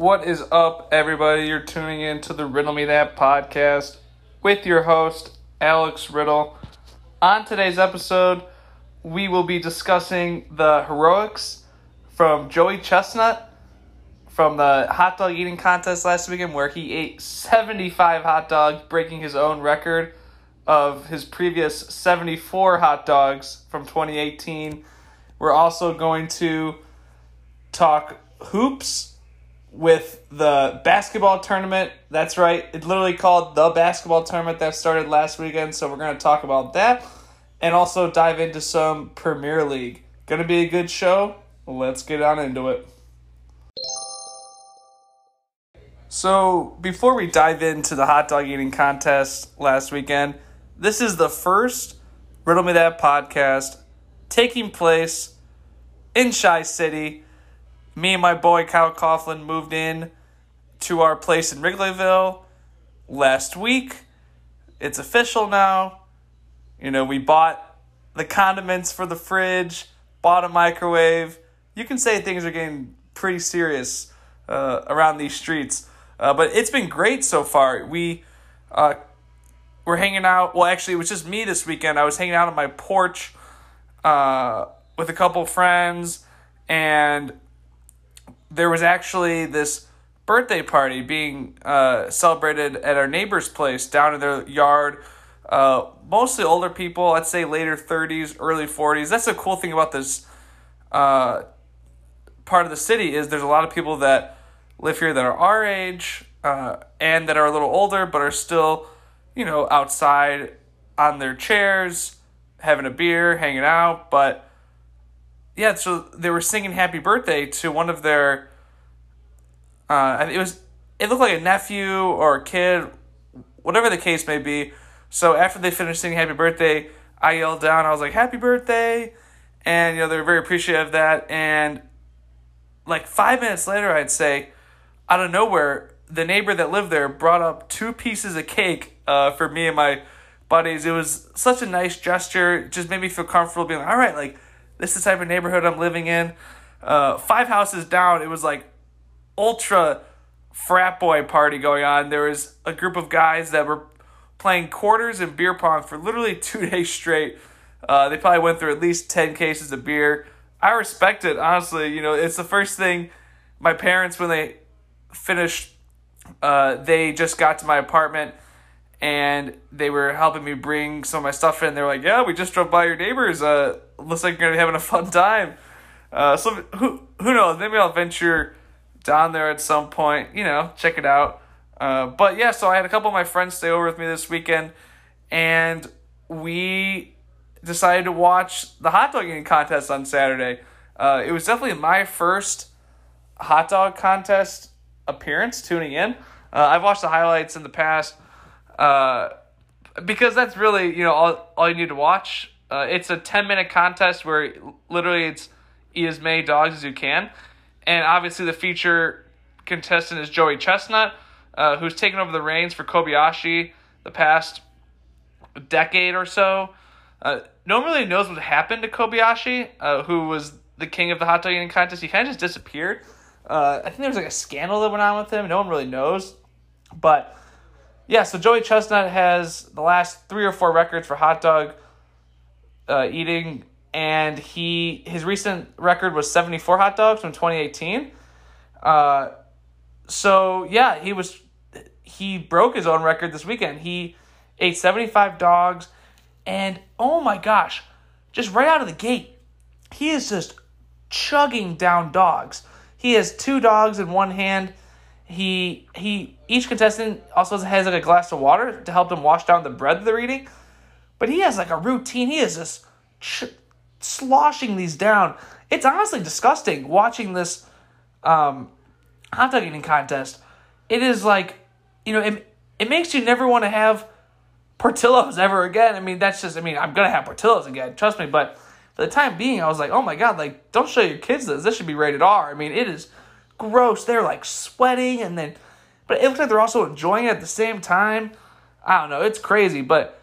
What is up, everybody? You're tuning in to the Riddle Me That podcast with your host, Alex Riddle. On today's episode, we will be discussing the heroics from Joey Chestnut from the hot dog eating contest last weekend, where he ate 75 hot dogs, breaking his own record of his previous 74 hot dogs from 2018. We're also going to talk hoops with the basketball tournament. That's right. It's literally called the basketball tournament that started last weekend. So we're going to talk about that and also dive into some Premier League. Going to be a good show. Let's get on into it. So, before we dive into the hot dog eating contest last weekend, this is the first Riddle Me That podcast taking place in Chi City me and my boy Kyle Coughlin moved in to our place in Wrigleyville last week. It's official now. You know, we bought the condiments for the fridge, bought a microwave. You can say things are getting pretty serious uh, around these streets. Uh, but it's been great so far. We uh, were hanging out. Well, actually, it was just me this weekend. I was hanging out on my porch uh, with a couple friends, and there was actually this birthday party being uh, celebrated at our neighbor's place down in their yard. Uh, mostly older people, I'd say later 30s, early 40s. That's the cool thing about this uh, part of the city is there's a lot of people that live here that are our age uh, and that are a little older but are still, you know, outside on their chairs, having a beer, hanging out. But yeah, so they were singing happy birthday to one of their uh, it was it looked like a nephew or a kid, whatever the case may be. So after they finished singing happy birthday, I yelled down, I was like, Happy birthday and you know, they were very appreciative of that and like five minutes later I'd say, out of nowhere, the neighbor that lived there brought up two pieces of cake uh, for me and my buddies. It was such a nice gesture. It just made me feel comfortable being like, all right, like this is the type of neighborhood I'm living in. Uh, five houses down, it was like ultra frat boy party going on. There was a group of guys that were playing quarters and beer pong for literally two days straight. Uh, they probably went through at least 10 cases of beer. I respect it, honestly. You know, it's the first thing my parents, when they finished, uh, they just got to my apartment and they were helping me bring some of my stuff in. They were like, "Yeah, we just drove by your neighbors. Uh, looks like you're gonna be having a fun time." Uh, so who who knows? Maybe I'll venture down there at some point. You know, check it out. Uh, but yeah, so I had a couple of my friends stay over with me this weekend, and we decided to watch the hot dog eating contest on Saturday. Uh, it was definitely my first hot dog contest appearance tuning in. Uh, I've watched the highlights in the past uh, because that's really you know all, all you need to watch. Uh, it's a 10 minute contest where literally it's eat as many dogs as you can. And obviously, the feature contestant is Joey Chestnut, uh, who's taken over the reins for Kobayashi the past decade or so. Uh, no one really knows what happened to Kobayashi, uh, who was the king of the hot dog eating contest. He kind of just disappeared. Uh, I think there was like a scandal that went on with him. No one really knows. But yeah, so Joey Chestnut has the last three or four records for hot dog uh, eating and he his recent record was 74 hot dogs from 2018. Uh, so yeah, he was he broke his own record this weekend. He ate 75 dogs, and oh my gosh, just right out of the gate, he is just chugging down dogs. He has two dogs in one hand. He he each contestant also has like a glass of water to help them wash down the bread they're eating. But he has like a routine. He is just ch- sloshing these down. It's honestly disgusting watching this um, hot dog eating contest. It is like, you know, it, it makes you never want to have Portillo's ever again. I mean, that's just, I mean, I'm going to have Portillo's again, trust me. But for the time being, I was like, oh my God, like, don't show your kids this. This should be rated R. I mean, it is gross. They're like sweating and then, but it looks like they're also enjoying it at the same time. I don't know. It's crazy. But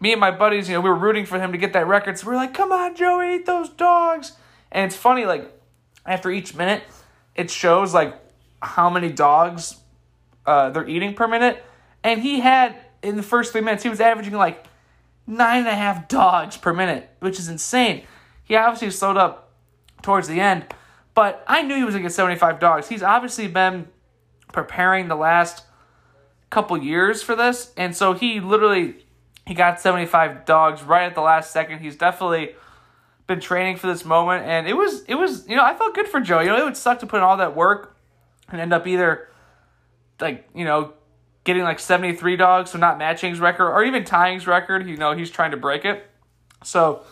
me and my buddies, you know, we were rooting for him to get that record. So we are like, come on, Joey, eat those dogs. And it's funny, like, after each minute, it shows, like, how many dogs uh, they're eating per minute, and he had in the first three minutes he was averaging like nine and a half dogs per minute, which is insane. He obviously slowed up towards the end, but I knew he was gonna get seventy five dogs. He's obviously been preparing the last couple years for this, and so he literally he got 75 dogs right at the last second. He's definitely been training for this moment, and it was it was you know I felt good for Joe. You know it would suck to put in all that work and end up either like you know getting like 73 dogs, so not matching his record or even tying his record. You know he's trying to break it, so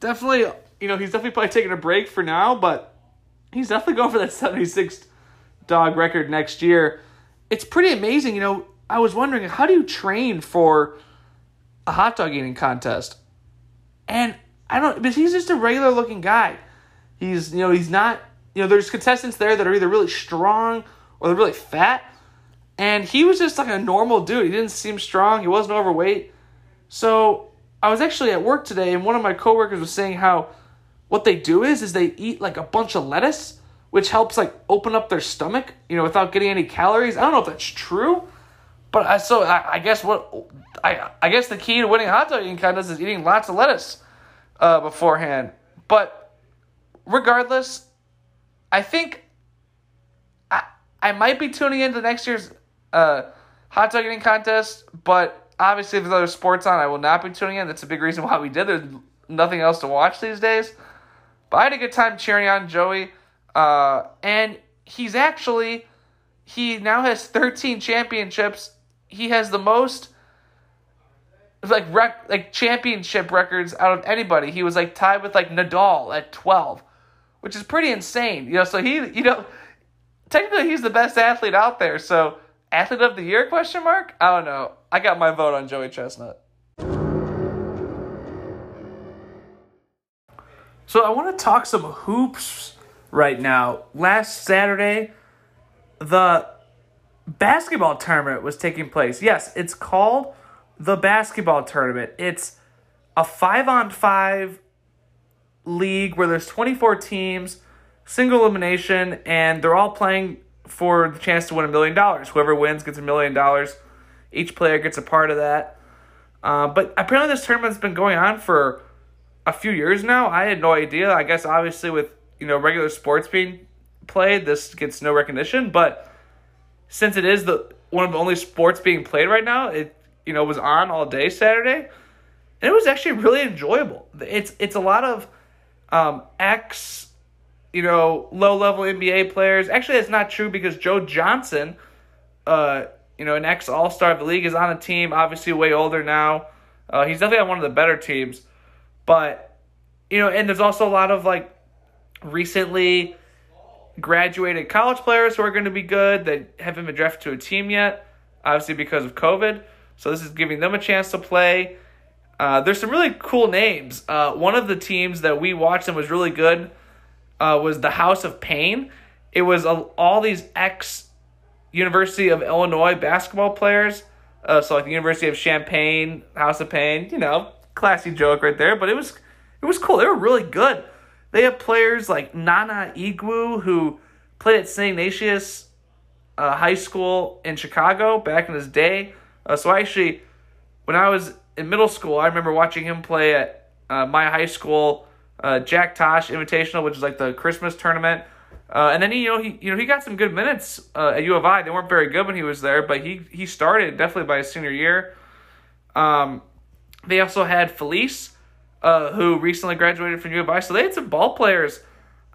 definitely you know he's definitely probably taking a break for now, but he's definitely going for that 76 dog record next year. It's pretty amazing, you know. I was wondering how do you train for a hot dog eating contest? And I don't because he's just a regular looking guy. He's you know, he's not you know, there's contestants there that are either really strong or they're really fat. And he was just like a normal dude. He didn't seem strong, he wasn't overweight. So I was actually at work today and one of my coworkers was saying how what they do is is they eat like a bunch of lettuce which helps like open up their stomach, you know, without getting any calories. I don't know if that's true, but I so I, I guess what I I guess the key to winning hot dog eating contest is eating lots of lettuce uh, beforehand. But regardless, I think I I might be tuning into next year's uh, hot dog eating contest, but obviously if there's other sports on, I will not be tuning in. That's a big reason why we did. There's nothing else to watch these days. But I had a good time cheering on Joey. Uh, and he's actually he now has 13 championships. He has the most like rec- like championship records out of anybody. He was like tied with like Nadal at 12, which is pretty insane. You know, so he you know technically he's the best athlete out there. So athlete of the year question mark? I don't know. I got my vote on Joey Chestnut. So I want to talk some hoops right now. Last Saturday, the basketball tournament was taking place. Yes, it's called the basketball tournament. It's a five on five league where there's 24 teams, single elimination, and they're all playing for the chance to win a million dollars. Whoever wins gets a million dollars. Each player gets a part of that. Uh, but apparently, this tournament's been going on for a few years now. I had no idea. I guess obviously with you know regular sports being played, this gets no recognition. But since it is the one of the only sports being played right now, it you know was on all day Saturday, and it was actually really enjoyable. It's it's a lot of um, ex you know low level NBA players. Actually, that's not true because Joe Johnson, uh, you know, an ex All Star of the league, is on a team. Obviously, way older now. Uh, he's definitely on one of the better teams, but you know, and there's also a lot of like recently graduated college players who are going to be good that haven't been drafted to a team yet, obviously because of COVID. So this is giving them a chance to play. Uh, there's some really cool names. Uh, one of the teams that we watched and was really good uh, was the House of Pain. It was a, all these ex University of Illinois basketball players. Uh, so like the University of Champaign, House of Pain, you know, classy joke right there. But it was it was cool. They were really good. They have players like Nnanna Egwu, who played at St. Ignatius uh, High School in Chicago back in his day. Uh, so I actually, when I was in middle school, I remember watching him play at uh, my high school uh, Jack Tosh Invitational, which is like the Christmas tournament. Uh, and then he, you know, he, you know, he got some good minutes uh, at U of I. They weren't very good when he was there, but he he started definitely by his senior year. Um, they also had Feliz, uh, who recently graduated from U of I. So they had some ball players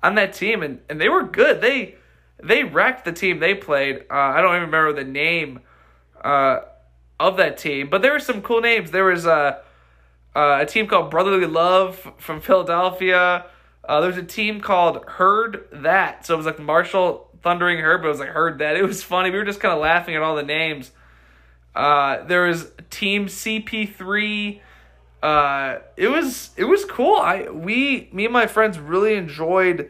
on that team, and, and they were good. They they wrecked the team they played. Uh, I don't even remember the name uh, of that team, but there were some cool names. There was a uh, a team called Brotherly Love from Philadelphia. Uh, there was a team called Herd That. So it was like Marshall Thundering Herd, but it was like Herd That. It was funny. We were just kind of laughing at all the names. Uh, there was Team CP3 uh, it was it was cool. I we me and my friends really enjoyed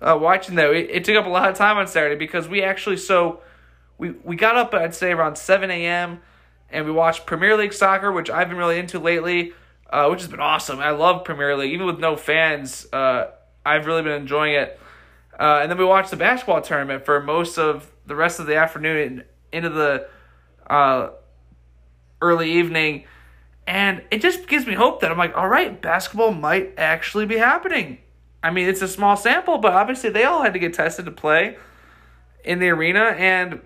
uh, watching that. It, it, took up a lot of time on Saturday because we actually so we we got up I'd say around seven a.m. and we watched Premier League soccer, which I've been really into lately, uh, which has been awesome. I love Premier League, even with no fans. Uh, I've really been enjoying it. Uh, and then we watched the basketball tournament for most of the rest of the afternoon into the early evening. And it just gives me hope that I'm like, all right, basketball might actually be happening. I mean, it's a small sample, but obviously they all had to get tested to play in the arena, and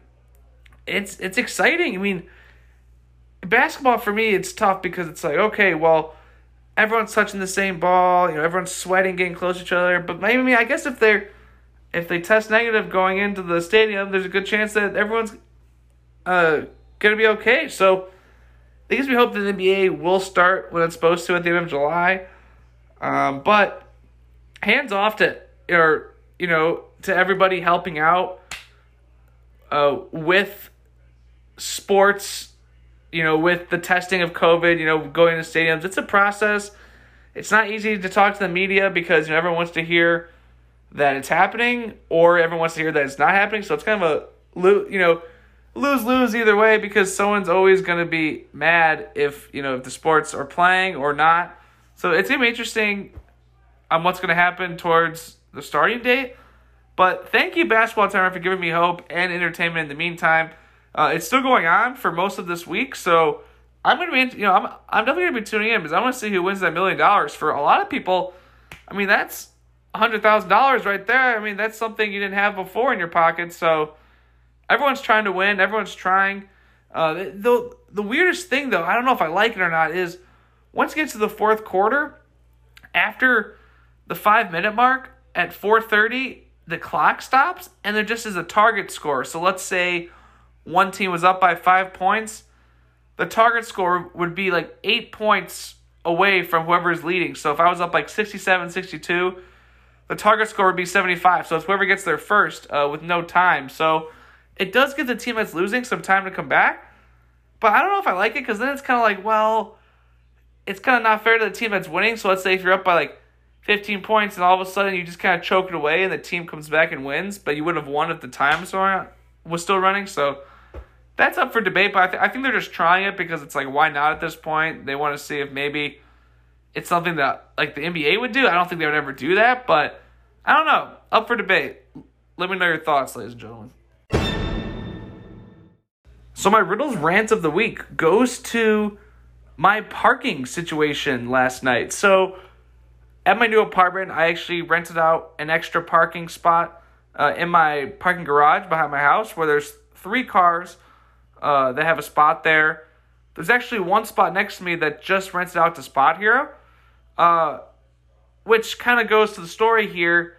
it's it's exciting. I mean, basketball for me, it's tough because it's like, okay, well, everyone's touching the same ball, you know, everyone's sweating, getting close to each other. But maybe I guess if they're if they test negative going into the stadium, there's a good chance that everyone's uh, gonna be okay. So I guess we hope that the NBA will start when it's supposed to at the end of July. Um, but hands off to or you know to everybody helping out uh, with sports. You know, with the testing of COVID, you know, going to stadiums, it's a process. It's not easy to talk to the media because you know, everyone wants to hear that it's happening, or everyone wants to hear that it's not happening. So it's kind of a you know lose lose either way because someone's always going to be mad if you know if the sports are playing or not. So it's gonna be interesting on what's gonna happen towards the starting date. But thank you, basketball tournament, for giving me hope and entertainment in the meantime. Uh, it's still going on for most of this week, so I'm gonna be, you know, I'm I'm definitely gonna be tuning in because I want to see who wins that million dollars. For a lot of people, I mean that's hundred thousand dollars right there. I mean that's something you didn't have before in your pocket. So everyone's trying to win. Everyone's trying. Uh, the the weirdest thing though, I don't know if I like it or not, is once it gets to the fourth quarter, after the five minute mark at four thirty, the clock stops and there just is a target score. So let's say one team was up by five points, the target score would be like eight points away from whoever is leading. So if I was up like 67 62, the target score would be 75. So it's whoever gets there first uh, with no time. So it does give the team that's losing some time to come back. But I don't know if I like it because then it's kind of like, well, it's kind of not fair to the team that's winning. So let's say if you're up by like 15 points and all of a sudden you just kind of choke it away and the team comes back and wins, but you would have won if the time was still running. So that's up for debate. But I, th- I think they're just trying it because it's like, why not at this point? They want to see if maybe it's something that like the NBA would do. I don't think they would ever do that, but I don't know. Up for debate. Let me know your thoughts, ladies and gentlemen. So my riddles rant of the week goes to my parking situation last night. So at my new apartment, I actually rented out an extra parking spot uh, in my parking garage behind my house where there's three cars uh, that have a spot there. There's actually one spot next to me that just rented out to SpotHero, uh, which kind of goes to the story here.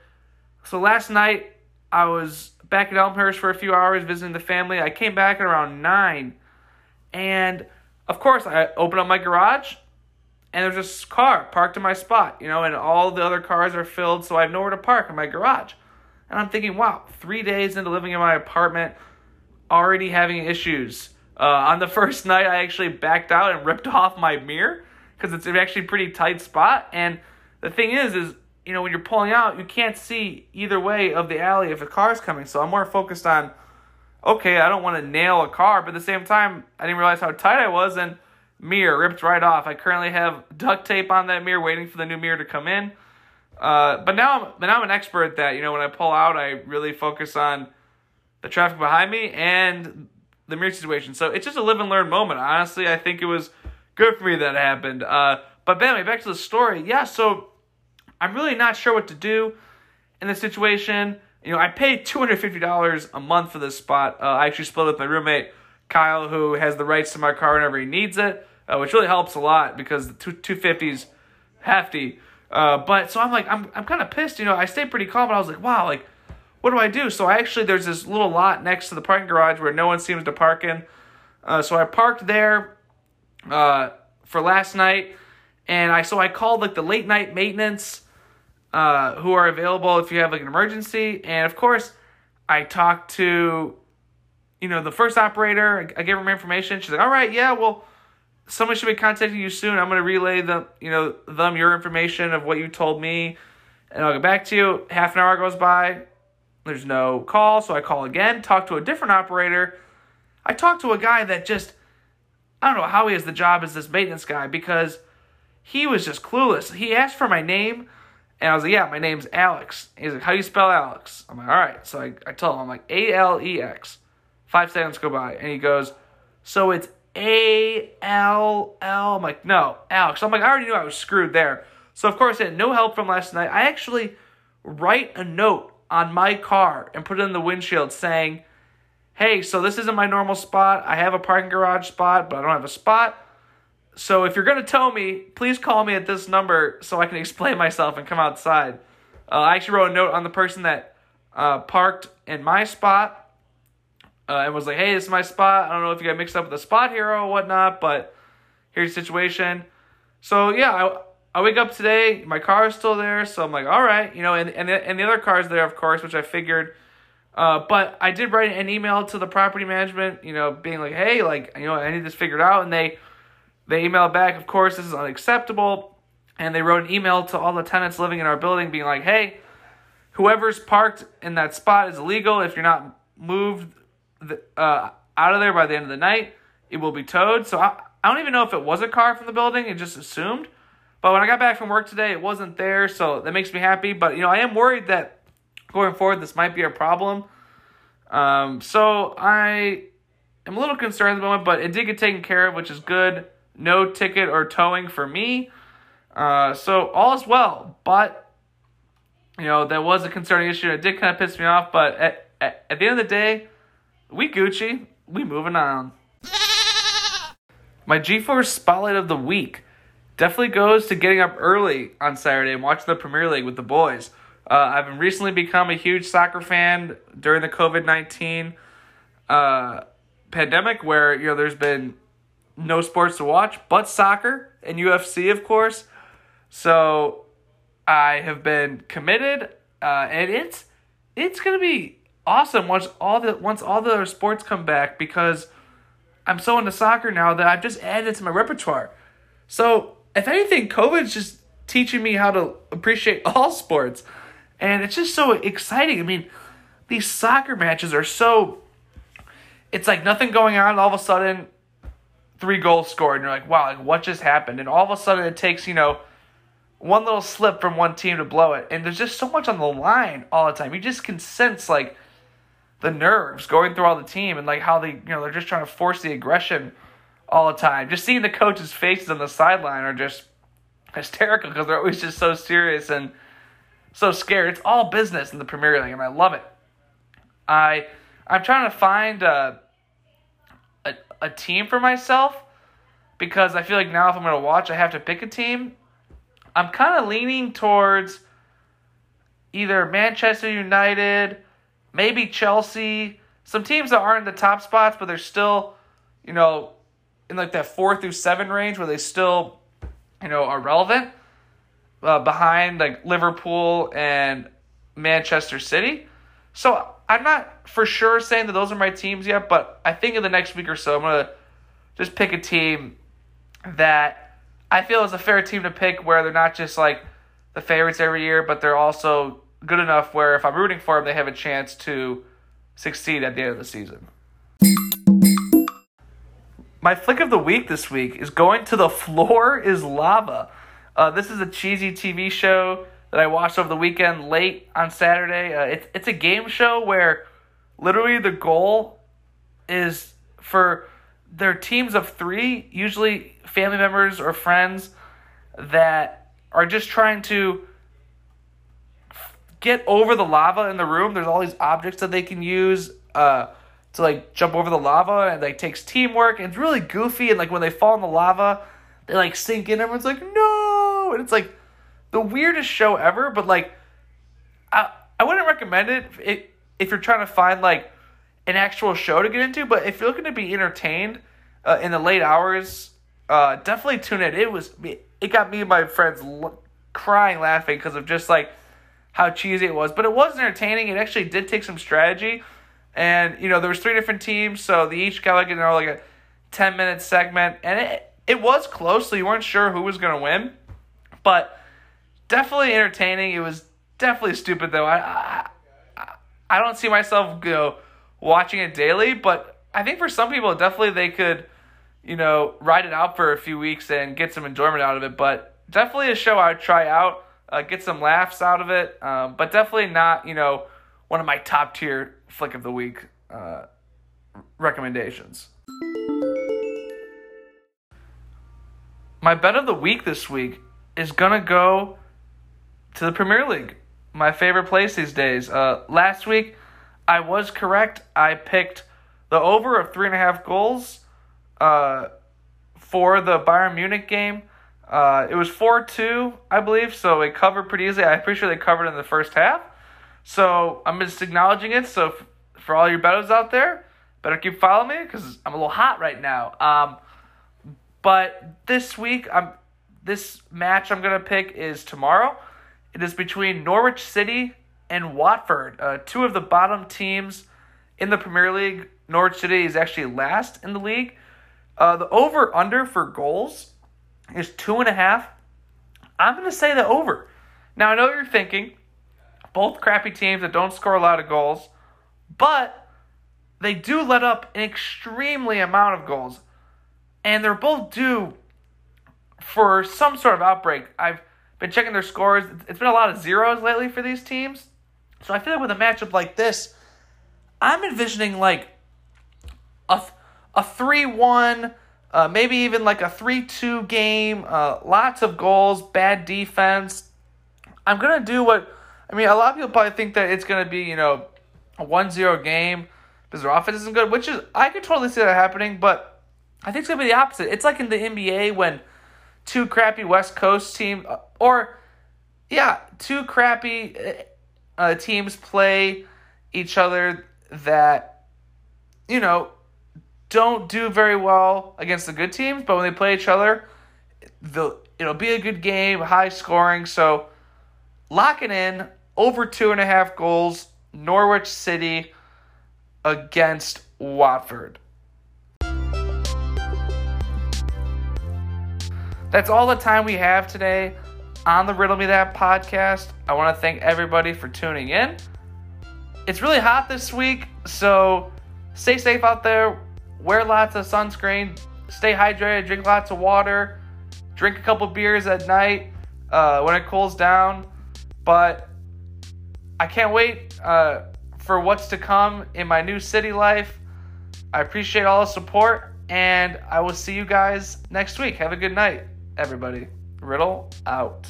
So last night I was back at Elmhurst for a few hours visiting the family. I came back at around 9. And of course, I opened up my garage and there's a car parked in my spot, you know, and all the other cars are filled, so I have nowhere to park in my garage. And I'm thinking, wow, three days into living in my apartment, already having issues. Uh, on the first night, I actually backed out and ripped off my mirror because it's actually pretty tight spot. And the thing is, is you know, when you're pulling out, you can't see either way of the alley if a car's coming. So I'm more focused on, okay, I don't want to nail a car, but at the same time, I didn't realize how tight I was, and mirror ripped right off. I currently have duct tape on that mirror, waiting for the new mirror to come in. Uh, but now, I'm, but now I'm an expert at that. You know, when I pull out, I really focus on the traffic behind me and the mirror situation. So it's just a live and learn moment. Honestly, I think it was good for me that happened. Uh, but anyway, back to the story. Yeah, so I'm really not sure what to do in this situation. You know, I paid $250 a month for this spot. Uh, I actually split with my roommate, Kyle, who has the rights to my car whenever he needs it, uh, which really helps a lot because the 250 is hefty. Uh, but so I'm like, I'm, I'm kind of pissed. You know, I stayed pretty calm, but I was like, wow, like, what do I do? So I actually, there's this little lot next to the parking garage where no one seems to park in. Uh, so I parked there uh, for last night, and I so I called like the late night maintenance uh, who are available if you have like an emergency. And of course, I talked to, you know, the first operator. I gave her my information. She's like, "All right, yeah, well, someone should be contacting you soon. I'm going to relay them, you know, them your information of what you told me, and I'll get back to you." Half an hour goes by. There's no call, so I call again. Talk to a different operator. I talked to a guy that just, I don't know how he has the job as this maintenance guy because he was just clueless. He asked for my name And I was like, yeah, my name's Alex. He's like, how do you spell Alex? I'm like, all right. So I, I told him, I'm like, A L E X. Five seconds go by. And he goes, so it's A L L. I'm like, no, Alex. I'm like, I already knew I was screwed there. So, of course, I had no help from last night. I actually write a note on my car and put it in the windshield saying, hey, so this isn't my normal spot. I have a parking garage spot, but I don't have a spot. So if you're going to tow me, please call me at this number so I can explain myself and come outside. Uh, I actually wrote a note on the person that uh, parked in my spot uh, and was like, hey, this is my spot. I don't know if you got mixed up with a spot hero or whatnot, but here's the situation. So yeah, I, I wake up today, my car is still there, so I'm like, all right, you know, and, and, the, and the other car's there, of course, which I figured. Uh, but I did write an email to the property management, you know, being like, hey, like, you know, I need this figured out. And they, they emailed back, of course, this is unacceptable. And they wrote an email to all the tenants living in our building being like, hey, whoever's parked in that spot is illegal. If you're not moved the, uh, out of there by the end of the night, it will be towed. So I, I don't even know if it was a car from the building. It just assumed. But when I got back from work today, it wasn't there. So that makes me happy. But, you know, I am worried that going forward, this might be a problem. Um, so I am a little concerned at the moment, but it did get taken care of, which is good no ticket or towing for me. Uh, so all is well, but you know that was a concerning issue. It did kind of piss me off, but at, at, at the end of the day, we Gucci, we moving on. My G4 spotlight of the week definitely goes to getting up early on Saturday and watching the Premier League with the boys. Uh, I've recently become a huge soccer fan during the COVID nineteen uh, pandemic, where you know there's been no sports to watch but soccer and UFC, of course. So I have been committed, uh, and it's it's gonna be awesome once all the once all the other sports come back because I'm so into soccer now that I've just added to my repertoire. So if anything, COVID's just teaching me how to appreciate all sports, and it's just so exciting. I mean, these soccer matches are so. It's like nothing going on. All of a sudden, three goals scored, and you're like, wow, like what just happened? And all of a sudden, it takes you know one little slip from one team to blow it, and there's just so much on the line all the time. You just can sense like the nerves going through all the team, and like how they you know they're just trying to force the aggression all the time. Just seeing the coaches' faces on the sideline are just hysterical because they're always just so serious and so scared. It's all business in the Premier League, and I love it. I I'm trying to find. Uh, a team for myself because I feel like now if I'm going to watch, I have to pick a team. I'm kind of leaning towards either Manchester United, maybe Chelsea, some teams that aren't in the top spots, but they're still, you know, in like that four through seven range where they still, you know, are relevant. Uh, behind like Liverpool and Manchester City. So I'm not for sure saying that those are my teams yet, but I think in the next week or so, I'm to just pick a team that I feel is a fair team to pick where they're not just like the favorites every year, but they're also good enough where if I'm rooting for them, they have a chance to succeed at the end of the season. My flick of the week this week is going to The Floor is Lava. Uh, this is a cheesy TV show that I watched over the weekend late on Saturday. Uh, it's it's a game show where literally the goal is for their teams of three, usually family members or friends that are just trying to get over the lava in the room. There's all these objects that they can use uh, to like jump over the lava, and like takes teamwork. And it's really goofy, and like when they fall in the lava, they like sink in. Everyone's like, no, and it's like the weirdest show ever, but like I I wouldn't recommend it if, if you're trying to find like an actual show to get into, but if you're looking to be entertained uh, in the late hours, uh, definitely tune in. It was it got me and my friends l- crying laughing because of just like how cheesy it was, but it was entertaining. It actually did take some strategy, and you know there was three different teams, so they each got like you know like a ten minute segment, and it it was close, so you weren't sure who was gonna win, but definitely entertaining. It was definitely stupid though. I I, I don't see myself know, watching it daily, but I think for some people definitely they could you know ride it out for a few weeks and get some enjoyment out of it. But definitely a show I'd try out. uh, get some laughs out of it, um, but definitely not, you know, one of my top tier flick of the week uh, recommendations. My bet of the week this week is gonna go to the Premier League, my favorite place these days. Uh, last week, I was correct. I picked the over of three and a half goals uh, for the Bayern Munich game. Uh, it was 4 2, I believe, so it covered pretty easily. I'm pretty sure they covered in the first half. So I'm just acknowledging it. So f- for all your betters out there, better keep following me because I'm a little hot right now. Um, but this week, I'm this match I'm gonna pick is tomorrow. It is between Norwich City and Watford, uh, two of the bottom teams in the Premier League. Norwich City is actually last in the league. Uh, the over under for goals is two and a half. I'm going to say the over. Now, I know you're thinking both crappy teams that don't score a lot of goals, but they do let up an extremely amount of goals. And they're both due for some sort of outbreak. I've been checking their scores. It's been a lot of zeros lately for these teams. So I feel like with a matchup like this, I'm envisioning like a, a 3 1 uh, maybe even like a 3 2 game, uh, lots of goals, bad defense. I'm to do what, I mean, a lot of people probably think that it's to be, you know, a 1 0 game because their offense isn't good, which is, I could totally see that happening, but I think it's to be the opposite. It's like in the NBA when two crappy West Coast teams, uh, or, yeah, two crappy uh, uh, teams play each other that, you know, don't do very well against the good teams, but when they play each other, the it'll be a good game, high scoring. So locking in over two and a half goals, Norwich City against Watford. That's all the time we have today on the Riddle Me That podcast. I want to thank everybody for tuning in. It's really hot this week, so stay safe out there wear lots of sunscreen, stay hydrated, drink lots of water, drink a couple beers at night uh, when it cools down. But I can't wait uh, for what's to come in my new city life. I appreciate all the support, and I will see you guys next week. Have a good night, everybody. Riddle out.